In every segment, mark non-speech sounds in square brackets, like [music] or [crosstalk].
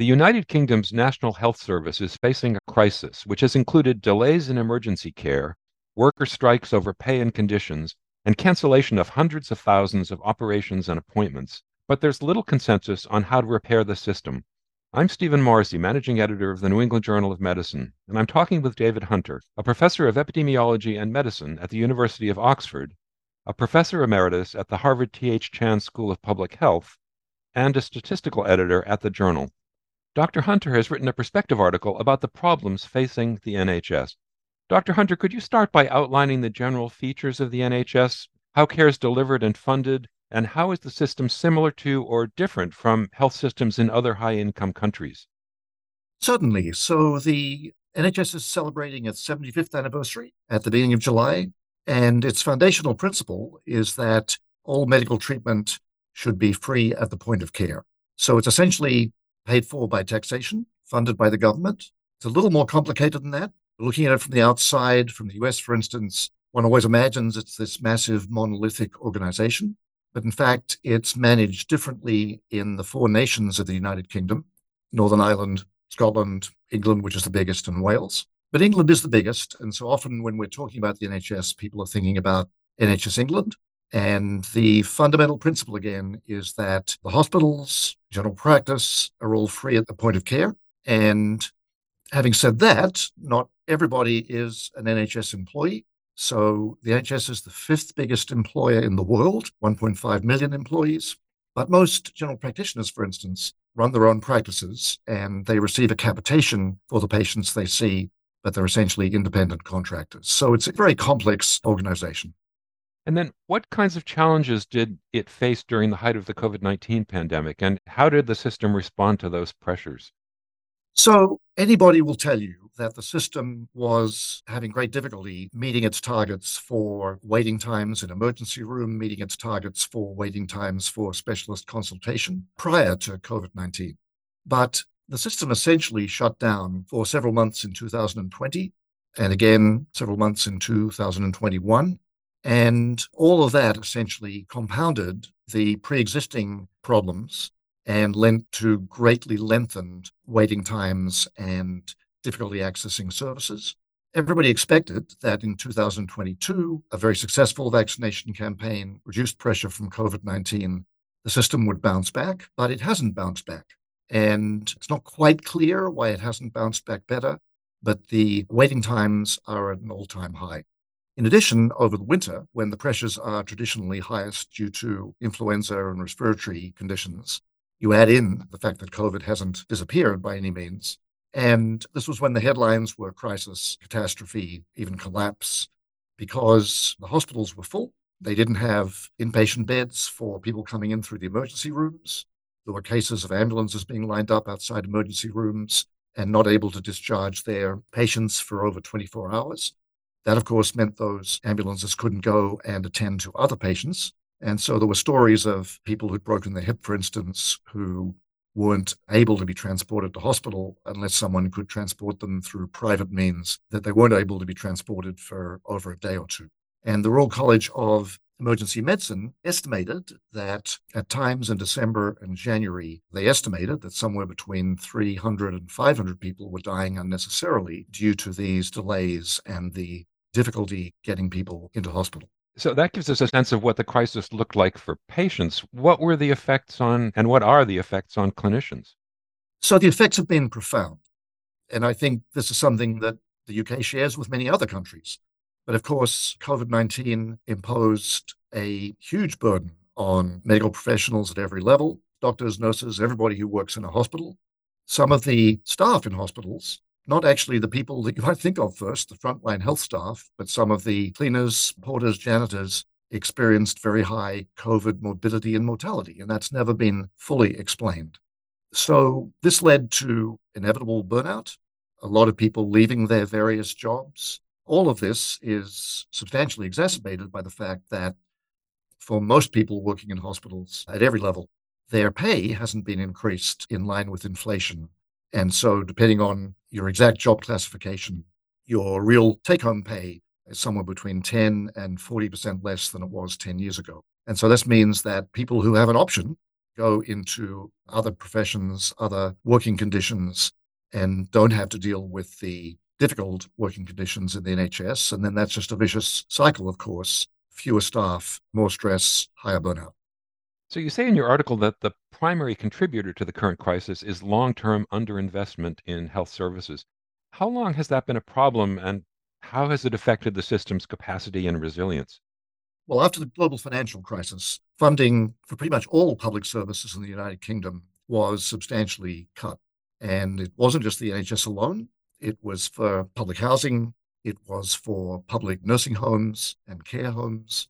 The United Kingdom's National Health Service is facing a crisis, which has included delays in emergency care, worker strikes over pay and conditions, and cancellation of hundreds of thousands of operations and appointments. But there's little consensus on how to repair the system. I'm Stephen Morrissey, managing editor of the New England Journal of Medicine, and I'm talking with David Hunter, a professor of epidemiology and medicine at the University of Oxford, a professor emeritus at the Harvard T.H. Chan School of Public Health, and a statistical editor at the journal. Dr. Hunter has written a perspective article about the problems facing the NHS. Dr. Hunter, could you start by outlining the general features of the NHS, how care is delivered and funded, and how is the system similar to or different from health systems in other high income countries? Certainly. So the NHS is celebrating its 75th anniversary at the beginning of July, and its foundational principle is that all medical treatment should be free at the point of care. So it's essentially paid for by taxation, funded by the government. It's a little more complicated than that. Looking at it from the outside, from the US, for instance, one always imagines it's this massive monolithic organization. But in fact, it's managed differently in the four nations of the United Kingdom Northern Ireland, Scotland, England, which is the biggest, and Wales. But England is the biggest. And so often when we're talking about the NHS, people are thinking about NHS England. And the fundamental principle again is that the hospitals, general practice are all free at the point of care. And having said that, not everybody is an NHS employee. So the NHS is the fifth biggest employer in the world, 1.5 million employees. But most general practitioners, for instance, run their own practices and they receive a capitation for the patients they see, but they're essentially independent contractors. So it's a very complex organization. And then, what kinds of challenges did it face during the height of the COVID 19 pandemic? And how did the system respond to those pressures? So, anybody will tell you that the system was having great difficulty meeting its targets for waiting times in emergency room, meeting its targets for waiting times for specialist consultation prior to COVID 19. But the system essentially shut down for several months in 2020 and again several months in 2021 and all of that essentially compounded the pre existing problems and lent to greatly lengthened waiting times and difficulty accessing services. Everybody expected that in 2022, a very successful vaccination campaign, reduced pressure from COVID 19, the system would bounce back, but it hasn't bounced back. And it's not quite clear why it hasn't bounced back better, but the waiting times are at an all time high. In addition, over the winter, when the pressures are traditionally highest due to influenza and respiratory conditions, you add in the fact that COVID hasn't disappeared by any means. And this was when the headlines were crisis, catastrophe, even collapse, because the hospitals were full. They didn't have inpatient beds for people coming in through the emergency rooms. There were cases of ambulances being lined up outside emergency rooms and not able to discharge their patients for over 24 hours. That, of course, meant those ambulances couldn't go and attend to other patients. And so there were stories of people who'd broken their hip, for instance, who weren't able to be transported to hospital unless someone could transport them through private means, that they weren't able to be transported for over a day or two. And the Royal College of Emergency Medicine estimated that at times in December and January, they estimated that somewhere between 300 and 500 people were dying unnecessarily due to these delays and the difficulty getting people into hospital. So that gives us a sense of what the crisis looked like for patients. What were the effects on, and what are the effects on clinicians? So the effects have been profound. And I think this is something that the UK shares with many other countries. But of course, COVID 19 imposed a huge burden on medical professionals at every level doctors, nurses, everybody who works in a hospital. Some of the staff in hospitals not actually the people that you might think of first, the frontline health staff, but some of the cleaners, porters, janitors experienced very high COVID morbidity and mortality, and that's never been fully explained. So this led to inevitable burnout, a lot of people leaving their various jobs. All of this is substantially exacerbated by the fact that for most people working in hospitals at every level, their pay hasn't been increased in line with inflation and so, depending on your exact job classification, your real take home pay is somewhere between 10 and 40% less than it was 10 years ago. And so, this means that people who have an option go into other professions, other working conditions, and don't have to deal with the difficult working conditions in the NHS. And then that's just a vicious cycle, of course. Fewer staff, more stress, higher burnout. So you say in your article that the primary contributor to the current crisis is long-term underinvestment in health services. How long has that been a problem and how has it affected the system's capacity and resilience? Well, after the global financial crisis, funding for pretty much all public services in the United Kingdom was substantially cut. And it wasn't just the NHS alone, it was for public housing, it was for public nursing homes and care homes.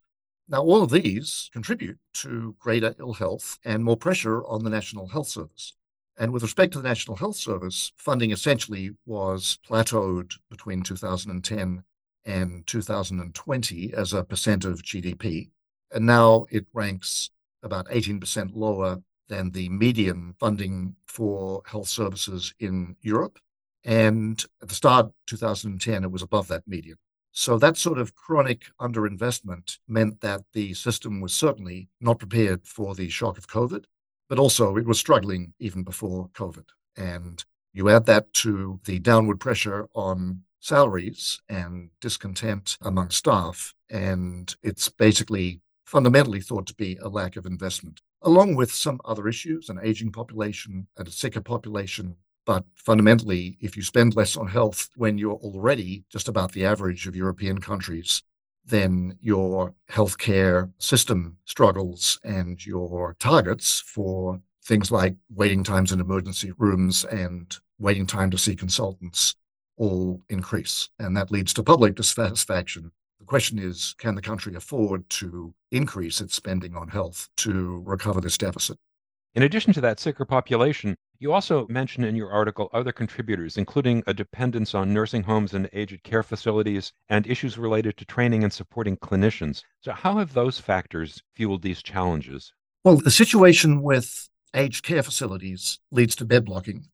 Now, all of these contribute to greater ill health and more pressure on the National Health Service. And with respect to the National Health Service, funding essentially was plateaued between 2010 and 2020 as a percent of GDP. And now it ranks about 18% lower than the median funding for health services in Europe. And at the start of 2010, it was above that median. So that sort of chronic underinvestment meant that the system was certainly not prepared for the shock of COVID, but also it was struggling even before COVID. And you add that to the downward pressure on salaries and discontent among staff, and it's basically fundamentally thought to be a lack of investment, along with some other issues an aging population and a sicker population. But fundamentally, if you spend less on health when you're already just about the average of European countries, then your healthcare system struggles and your targets for things like waiting times in emergency rooms and waiting time to see consultants all increase. And that leads to public dissatisfaction. The question is can the country afford to increase its spending on health to recover this deficit? In addition to that sicker population, you also mention in your article other contributors, including a dependence on nursing homes and aged care facilities and issues related to training and supporting clinicians. So, how have those factors fueled these challenges? Well, the situation with aged care facilities leads to bed blocking.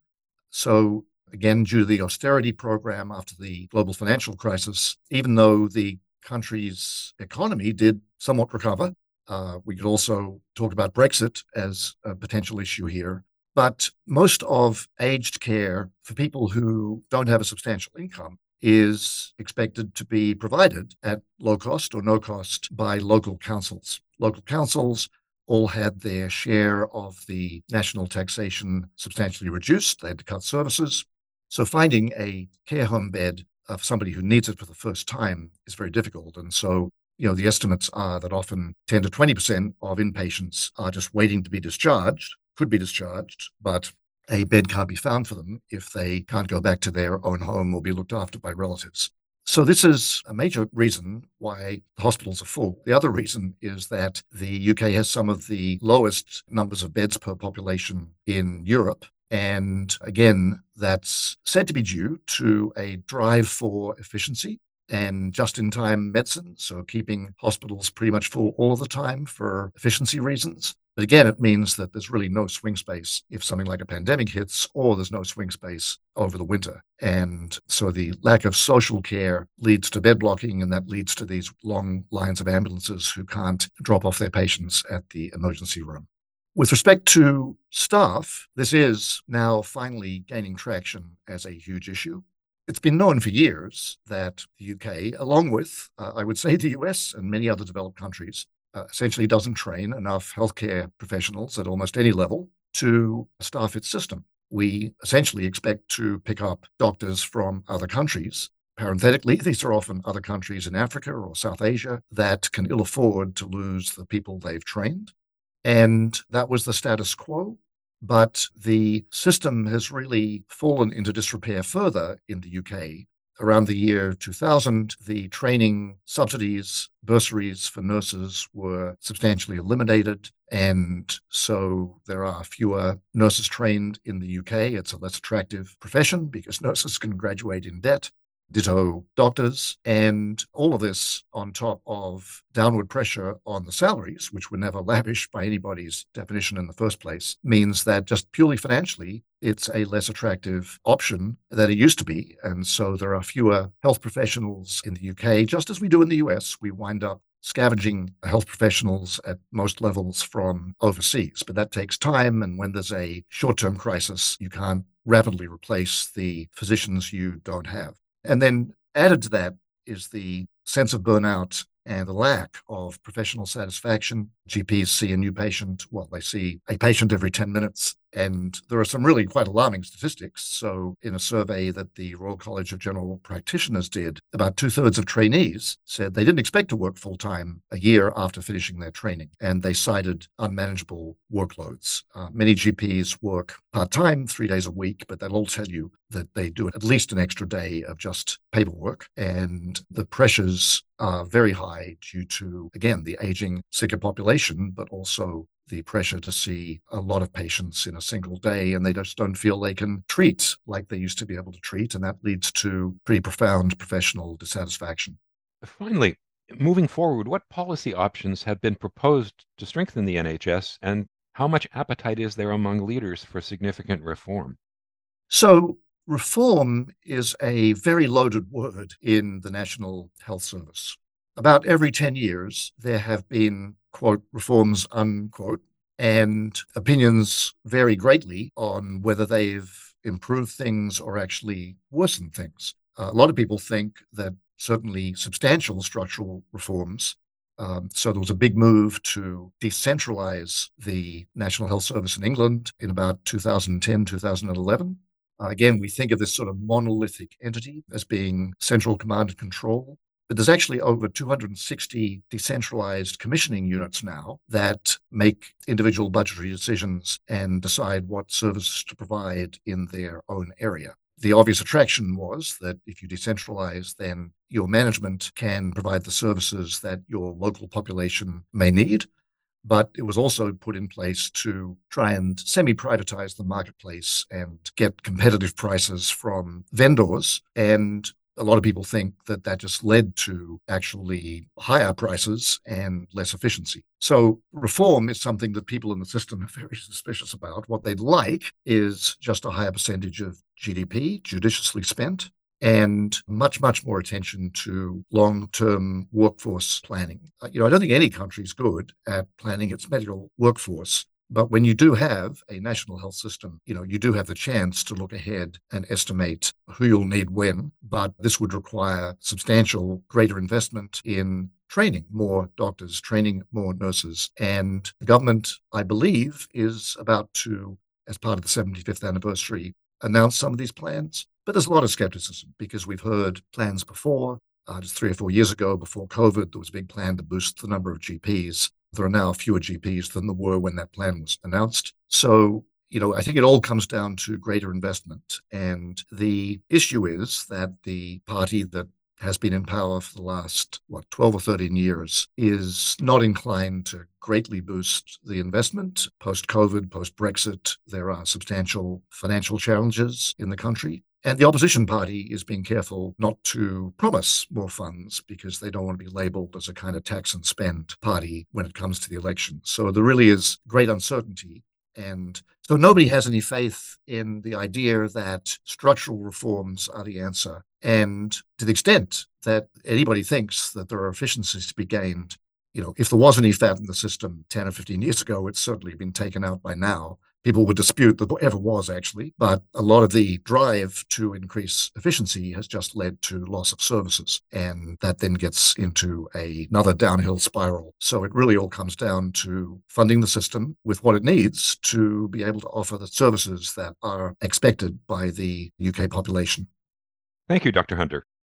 So, again, due to the austerity program after the global financial crisis, even though the country's economy did somewhat recover, uh, we could also talk about Brexit as a potential issue here. But most of aged care for people who don't have a substantial income is expected to be provided at low cost or no cost by local councils. Local councils all had their share of the national taxation substantially reduced. They had to cut services. So finding a care home bed for somebody who needs it for the first time is very difficult. And so, you know, the estimates are that often 10 to 20% of inpatients are just waiting to be discharged, could be discharged, but a bed can't be found for them if they can't go back to their own home or be looked after by relatives. So, this is a major reason why hospitals are full. The other reason is that the UK has some of the lowest numbers of beds per population in Europe. And again, that's said to be due to a drive for efficiency and just in time medicine. So, keeping hospitals pretty much full all the time for efficiency reasons. But again, it means that there's really no swing space if something like a pandemic hits, or there's no swing space over the winter. And so the lack of social care leads to bed blocking, and that leads to these long lines of ambulances who can't drop off their patients at the emergency room. With respect to staff, this is now finally gaining traction as a huge issue. It's been known for years that the UK, along with, uh, I would say, the US and many other developed countries, uh, essentially doesn't train enough healthcare professionals at almost any level to staff its system. We essentially expect to pick up doctors from other countries. Parenthetically, these are often other countries in Africa or South Asia that can ill afford to lose the people they've trained. And that was the status quo. But the system has really fallen into disrepair further in the UK. Around the year 2000, the training subsidies, bursaries for nurses were substantially eliminated. And so there are fewer nurses trained in the UK. It's a less attractive profession because [laughs] nurses can graduate in debt ditto doctors, and all of this on top of downward pressure on the salaries, which were never lavish by anybody's definition in the first place, means that just purely financially, it's a less attractive option than it used to be. And so there are fewer health professionals in the UK, just as we do in the US. We wind up scavenging health professionals at most levels from overseas. But that takes time. And when there's a short term crisis, you can't rapidly replace the physicians you don't have. And then added to that is the sense of burnout and the lack of professional satisfaction. GPs see a new patient, well, they see a patient every 10 minutes. And there are some really quite alarming statistics. So, in a survey that the Royal College of General Practitioners did, about two thirds of trainees said they didn't expect to work full time a year after finishing their training. And they cited unmanageable workloads. Uh, many GPs work part time, three days a week, but they'll all tell you that they do at least an extra day of just paperwork. And the pressures are very high due to, again, the aging sicker population, but also the pressure to see a lot of patients in a single day and they just don't feel they can treat like they used to be able to treat. And that leads to pretty profound professional dissatisfaction. Finally, moving forward, what policy options have been proposed to strengthen the NHS and how much appetite is there among leaders for significant reform? So, reform is a very loaded word in the National Health Service. About every 10 years, there have been quote, reforms, unquote. And opinions vary greatly on whether they've improved things or actually worsened things. Uh, a lot of people think that certainly substantial structural reforms. Um, so there was a big move to decentralize the National Health Service in England in about 2010, 2011. Uh, again, we think of this sort of monolithic entity as being central command and control. But there's actually over 260 decentralized commissioning units now that make individual budgetary decisions and decide what services to provide in their own area. The obvious attraction was that if you decentralize, then your management can provide the services that your local population may need. But it was also put in place to try and semi privatize the marketplace and get competitive prices from vendors and a lot of people think that that just led to actually higher prices and less efficiency. So, reform is something that people in the system are [laughs] very suspicious about. What they'd like is just a higher percentage of GDP judiciously spent and much, much more attention to long term workforce planning. Uh, you know, I don't think any country is good at planning its medical workforce but when you do have a national health system, you know, you do have the chance to look ahead and estimate who you'll need when. But this would require substantial greater investment in training more doctors, training more nurses. And the government, I believe, is about to, as part of the 75th anniversary, announce some of these plans. But there's a lot of skepticism because we've heard plans before. Uh, just three or four years ago, before COVID, there was a big plan to boost the number of GPs. There are now fewer GPs than there were when that plan was announced. So, you know, I think it all comes down to greater investment. And the issue is that the party that has been in power for the last, what, 12 or 13 years, is not inclined to greatly boost the investment. Post COVID, post Brexit, there are substantial financial challenges in the country. And the opposition party is being careful not to promise more funds because they don't want to be labeled as a kind of tax and spend party when it comes to the election. So there really is great uncertainty. And so nobody has any faith in the idea that structural reforms are the answer. And to the extent that anybody thinks that there are efficiencies to be gained, you know, if there was any fat in the system 10 or 15 years ago, it's certainly been taken out by now people would dispute that ever was actually, but a lot of the drive to increase efficiency has just led to loss of services. And that then gets into a, another downhill spiral. So it really all comes down to funding the system with what it needs to be able to offer the services that are expected by the UK population. Thank you, Dr. Hunter.